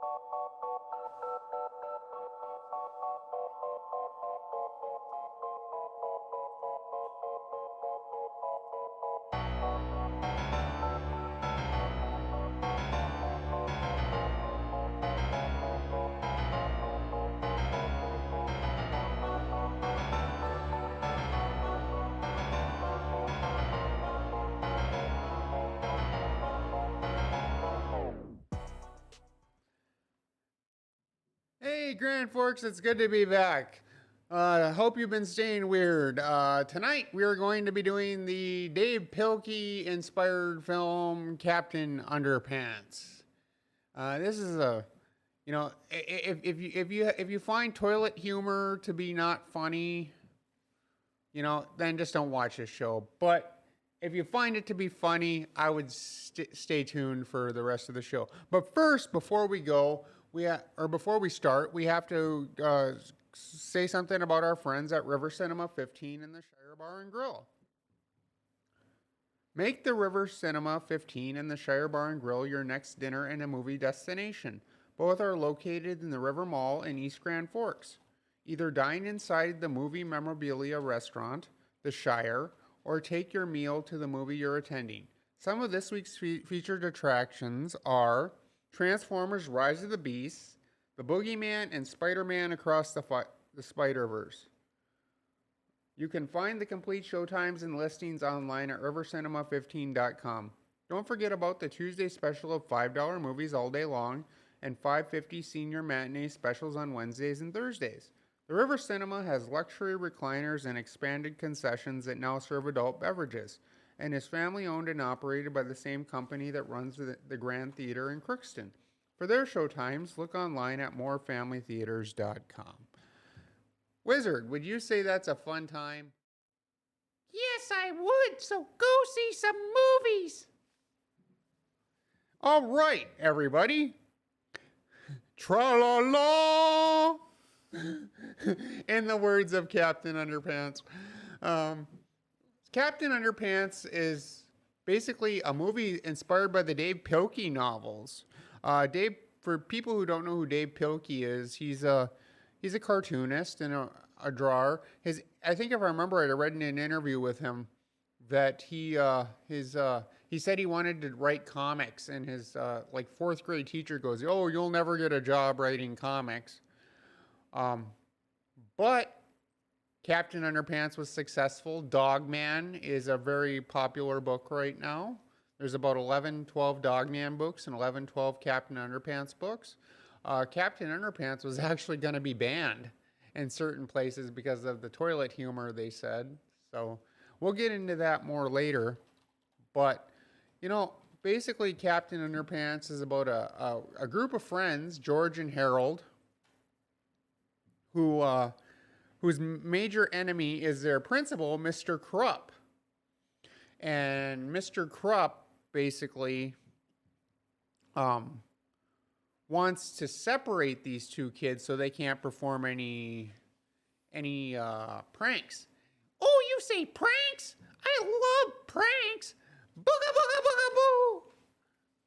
Hey, Grand Forks, it's good to be back. Uh, I hope you've been staying weird. Uh, tonight we are going to be doing the Dav Pilkey inspired film Captain Underpants. Uh, this is a, you know, if, if you if you if you find toilet humor to be not funny, you know, then just don't watch this show. But if you find it to be funny, I would st- stay tuned for the rest of the show. But first, before we go, we ha- or before we start, we have to uh, say something about our friends at River Cinema 15 in the Shire Bar and Grill. Make the River Cinema 15 and the Shire Bar and Grill your next dinner and a movie destination. Both are located in the River Mall in East Grand Forks. Either dine inside the movie memorabilia restaurant, the Shire, or take your meal to the movie you're attending. Some of this week's fe- featured attractions are Transformers Rise of the Beasts, The Boogeyman, and Spider Man Across the, fi- the Spider Verse. You can find the complete showtimes and listings online at rivercinema15.com. Don't forget about the Tuesday special of $5 movies all day long and 550 senior matinee specials on Wednesdays and Thursdays. The River Cinema has luxury recliners and expanded concessions that now serve adult beverages and is family owned and operated by the same company that runs the, the Grand Theater in Crookston. For their showtimes, look online at morefamilytheaters.com. Wizard, would you say that's a fun time? Yes, I would. So go see some movies. All right, everybody. Tra la la. In the words of Captain Underpants. Um, Captain Underpants is basically a movie inspired by the Dav Pilkey novels. Uh, Dav, for people who don't know who Dav Pilkey is, he's a he's a cartoonist and a, a drawer. His, I think if I remember right, I read in an interview with him that he uh, his uh, he said he wanted to write comics, and his uh, like fourth grade teacher goes, "Oh, you'll never get a job writing comics." Um, but Captain Underpants was successful. Dogman is a very popular book right now. There's about 11, 12 Dogman books and 11, 12 Captain Underpants books. Uh, Captain Underpants was actually going to be banned in certain places because of the toilet humor, they said. So we'll get into that more later. But, you know, basically, Captain Underpants is about a, a, a group of friends, George and Harold, who uh, whose major enemy is their principal, Mr. Krupp. And Mr. Krupp basically um, wants to separate these two kids so they can't perform any any uh, pranks. Oh, you say pranks? I love pranks. Booga booga booga boo.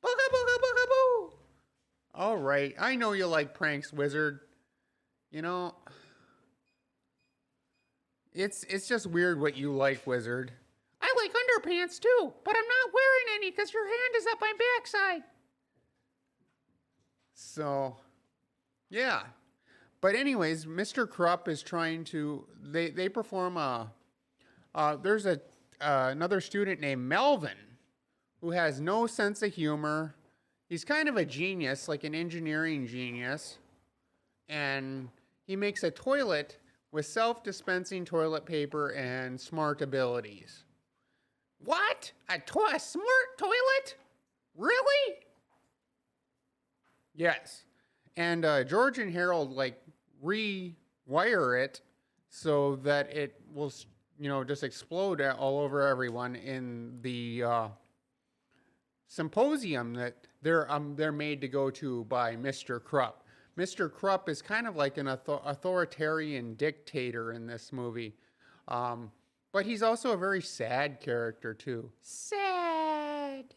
Booga booga booga boo. All right, I know you like pranks, Wizard. You know, it's it's just weird what you like, Wizard. I like underpants too, but I'm not wearing any because your hand is up my backside. So, yeah. But anyways, Mr. Krupp is trying to. They they perform a. Uh, there's a uh, another student named Melvin, who has no sense of humor. He's kind of a genius, like an engineering genius, and he makes a toilet with self-dispensing toilet paper and smart abilities. What? A, to- a smart toilet? Really? Yes. And uh, George and Harold like rewire it so that it will, you know, just explode all over everyone in the uh, symposium that they're um, they're made to go to by Mr. Krupp. Mr. Krupp is kind of like an author- authoritarian dictator in this movie, um, but he's also a very sad character too Sad.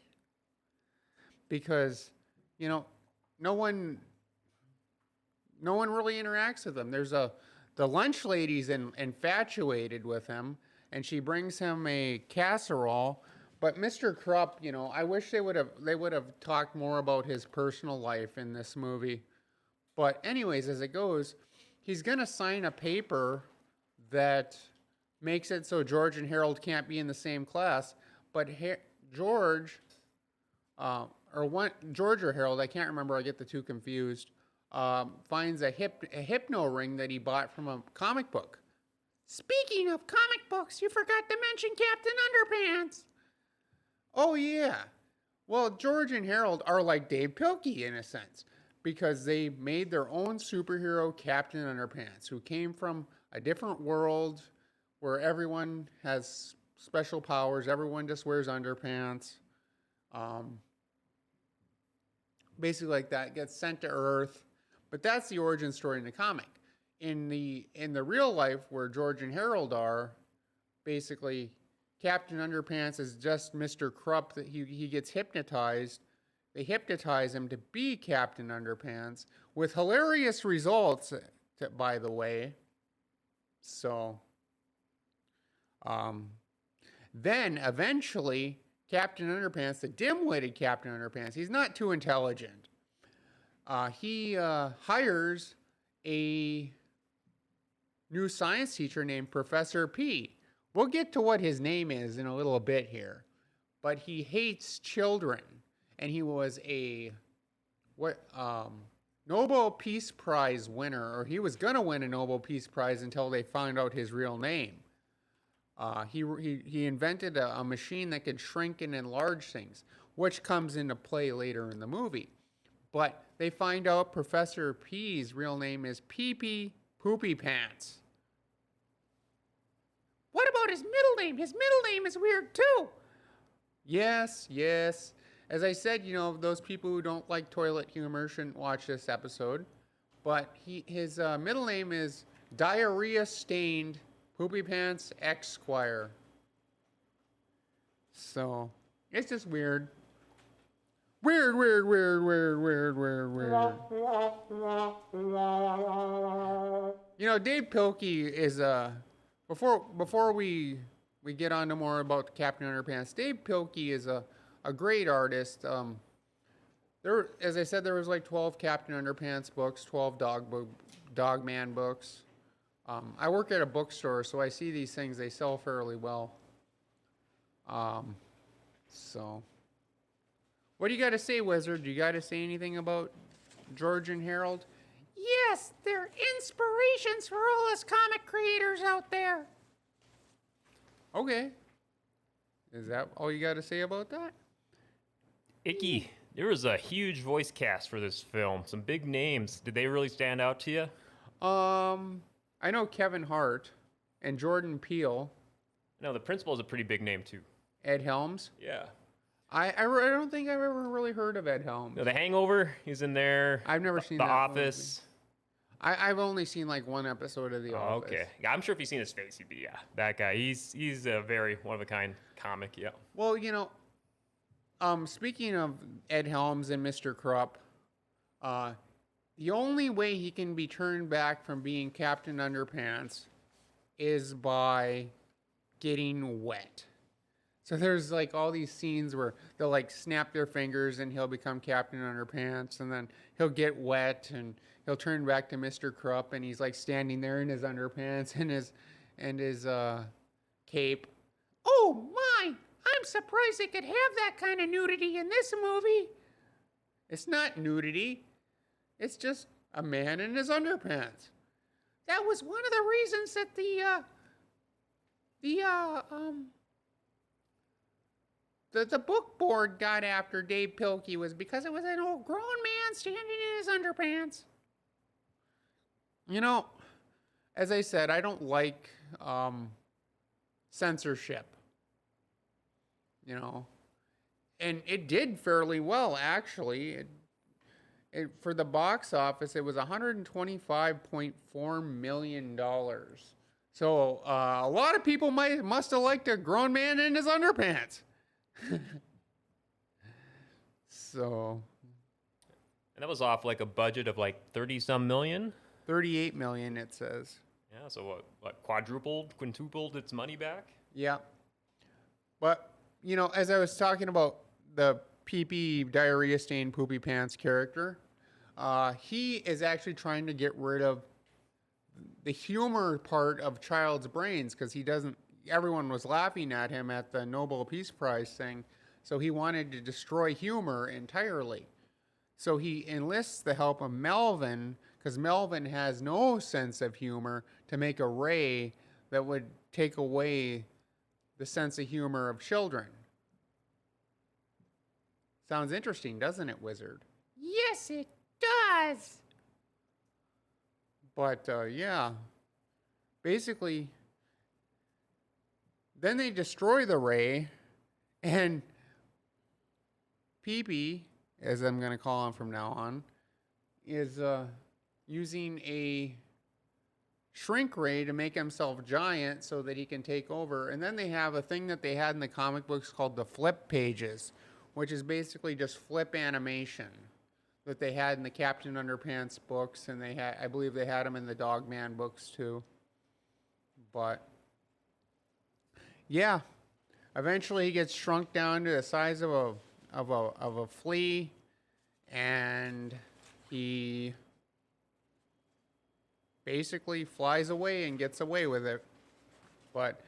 because you know no one no one really interacts with him. There's a the lunch lady's in, infatuated with him, and she brings him a casserole. But Mr. Krupp, you know, I wish they would have they would have talked more about his personal life in this movie. But anyways, as it goes, he's gonna sign a paper that makes it so George and Harold can't be in the same class. But ha- George, uh, or one George or Harold, I can't remember. I get the two confused. Um, finds a hip a hypno ring that he bought from a comic book. Speaking of comic books, you forgot to mention Captain Underpants. Oh yeah. Well, George and Harold are like Dav Pilkey in a sense because they made their own superhero Captain Underpants who came from a different world where everyone has special powers, everyone just wears underpants. Um, basically like that gets sent to Earth, but that's the origin story in the comic. In the in the real life where George and Harold are, basically Captain Underpants is just Mr. Krupp that he, he gets hypnotized. They hypnotize him to be Captain Underpants with hilarious results, by the way. So, um, then eventually, Captain Underpants, the dim witted Captain Underpants, he's not too intelligent. Uh, he uh, hires a new science teacher named Professor P. We'll get to what his name is in a little bit here, but he hates children, and he was a what um, Nobel Peace Prize winner, or he was gonna win a Nobel Peace Prize until they found out his real name. Uh, he, he he invented a, a machine that could shrink and enlarge things, which comes into play later in the movie. But they find out Professor P's real name is Pee Pee Poopy Pants. What about his middle name? His middle name is weird too. Yes, yes. As I said, you know, those people who don't like toilet humor shouldn't watch this episode. But he, his uh, middle name is Diarrhea Stained Poopy Pants Esquire. So, it's just weird. Weird, weird, weird, weird, weird, weird, weird. You know, Dav Pilkey is uh before before we we get on to more about Captain Underpants. Dav Pilkey is a a great artist. Um, there, as I said, there was like twelve Captain Underpants books, twelve Dog book, Dog Man books. Um, I work at a bookstore, so I see these things. They sell fairly well. Um, so, what do you got to say, Wizard? Do you got to say anything about George and Harold? Yes, they're inspirations for all us comic creators out there. Okay. Is that all you got to say about that? Icky, there was a huge voice cast for this film. Some big names. Did they really stand out to you? Um, I know Kevin Hart and Jordan Peele, No, the principal is a pretty big name too. Ed Helms. Yeah. I, I, I don't think I've ever really heard of Ed Helms. No, the Hangover, he's in there. I've never The- seen The Office. I, I've only seen like one episode of The Oh, Office. okay. Yeah, I'm sure if you've seen his face, he'd be yeah. That guy. He's he's a very one of a kind comic. Yeah. Well, you know, um, speaking of Ed Helms and Mr. Krupp, uh, the only way he can be turned back from being Captain Underpants is by getting wet. So there's like all these scenes where they'll like snap their fingers and he'll become Captain Underpants and then he'll get wet and he'll turn back to Mr. Krupp and he's like standing there in his underpants and his and his uh cape. Oh my! I'm surprised they could have that kind of nudity in this movie. It's not nudity. It's just a man in his underpants. That was one of the reasons that the uh the uh um The, the book board got after Dav Pilkey was because it was an old grown man standing in his underpants. You know, as I said, I don't like um, censorship. You know, and it did fairly well actually. It, it, for the box office, it was 125.4 million dollars. So uh, a lot of people might must have liked a grown man in his underpants. so And that was off like a budget of like 30 some million. 38 million, it says. Yeah, so what, what quadrupled, quintupled its money back? Yeah. But, you know, as I was talking about the PP diarrhea stained poopy pants character, uh, he is actually trying to get rid of the humor part of child's brains because he doesn't, everyone was laughing at him at the Nobel Peace Prize thing. So he wanted to destroy humor entirely. So he enlists the help of Melvin because Melvin has no sense of humor to make a ray that would take away the sense of humor of children. Sounds interesting, doesn't it, Wizard? Yes, it does. But uh, yeah, basically, then they destroy the ray, and Peepee, as I'm going to call him from now on, is uh, using a shrink ray to make himself giant so that he can take over. And then they have a thing that they had in the comic books called the flip pages, which is basically just flip animation that they had in the Captain Underpants books, and they had, I believe they had them in the Dogman books too. But yeah, eventually he gets shrunk down to the size of a of a of a flea, and he basically flies away and gets away with it. But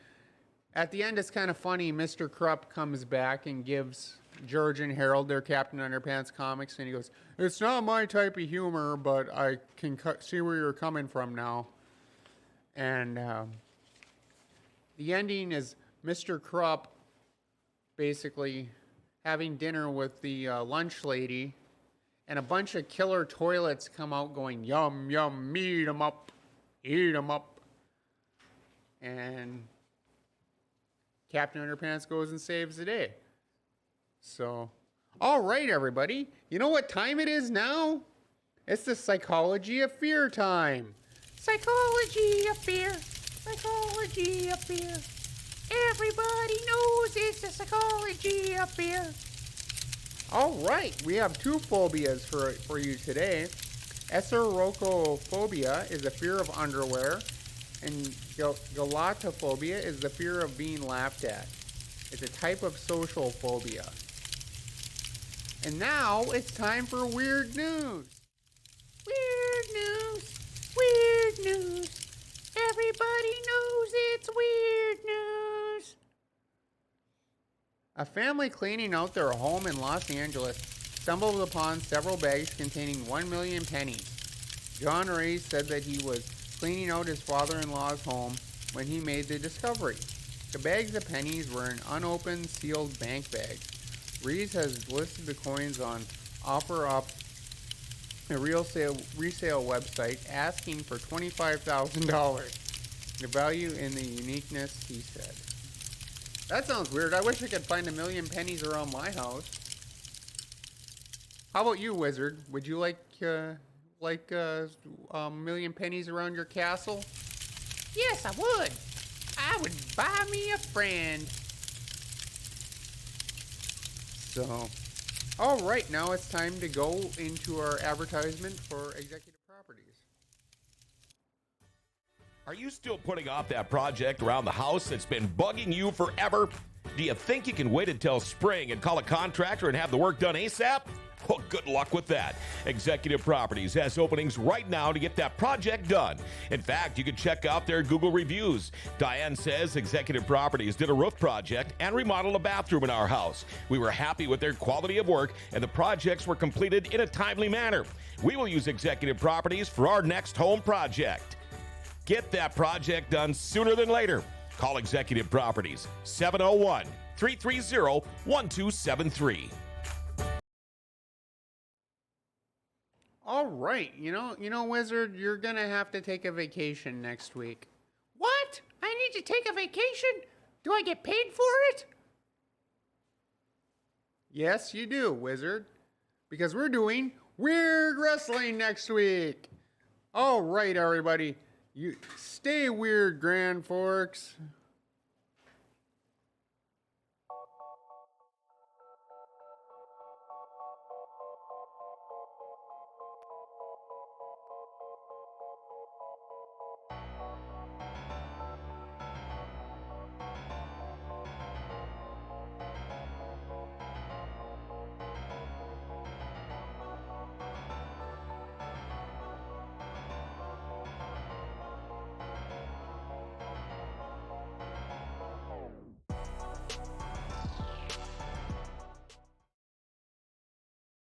at the end, it's kind of funny. Mr. Krupp comes back and gives George and Harold their Captain Underpants comics, and he goes, "It's not my type of humor, but I can cu- see where you're coming from now." And um, the ending is Mr. Krupp basically having dinner with the uh, lunch lady, and a bunch of killer toilets come out going, "Yum yum, eat 'em up, eat 'em up," and Captain Underpants goes and saves the day. So, all right, everybody. You know what time it is now? It's the psychology of fear time. Psychology of fear. Psychology of fear. Everybody knows it's the psychology of fear. All right, we have two phobias for for you today. Eserocophobia is the fear of underwear, and gelotophobia is the fear of being laughed at. It's a type of social phobia. And now it's time for weird news. Weird news. Weird news. Everybody knows it's weird news. A family cleaning out their home in Los Angeles stumbled upon several bags containing 1 million pennies. John Ray said that he was cleaning out his father in law's home when he made the discovery. The bags of pennies were in unopened, sealed bank bags. Rees has listed the coins on OfferUp, a real sale, resale website, asking for $25,000. The value in the uniqueness, he said. That sounds weird. I wish I could find a million pennies around my house. How about you, wizard? Would you like uh, like uh, a million pennies around your castle? Yes, I would. I would buy me a friend. So, all right, now it's time to go into our advertisement for executive Are you still putting off that project around the house that's been bugging you forever? Do you think you can wait until spring and call a contractor and have the work done ASAP? Well, good luck with that. Executive Properties has openings right now to get that project done. In fact, you can check out their Google reviews. Diane says Executive Properties did a roof project and remodeled a bathroom in our house. We were happy with their quality of work, and the projects were completed in a timely manner. We will use Executive Properties for our next home project. Get that project done sooner than later. Call Executive Properties 701 330 1273. All right, you know, you know, wizard, you're gonna have to take a vacation next week. What? I need to take a vacation? Do I get paid for it? Yes, you do, wizard, because we're doing weird wrestling next week. All right, everybody, you stay weird, Grand Forks.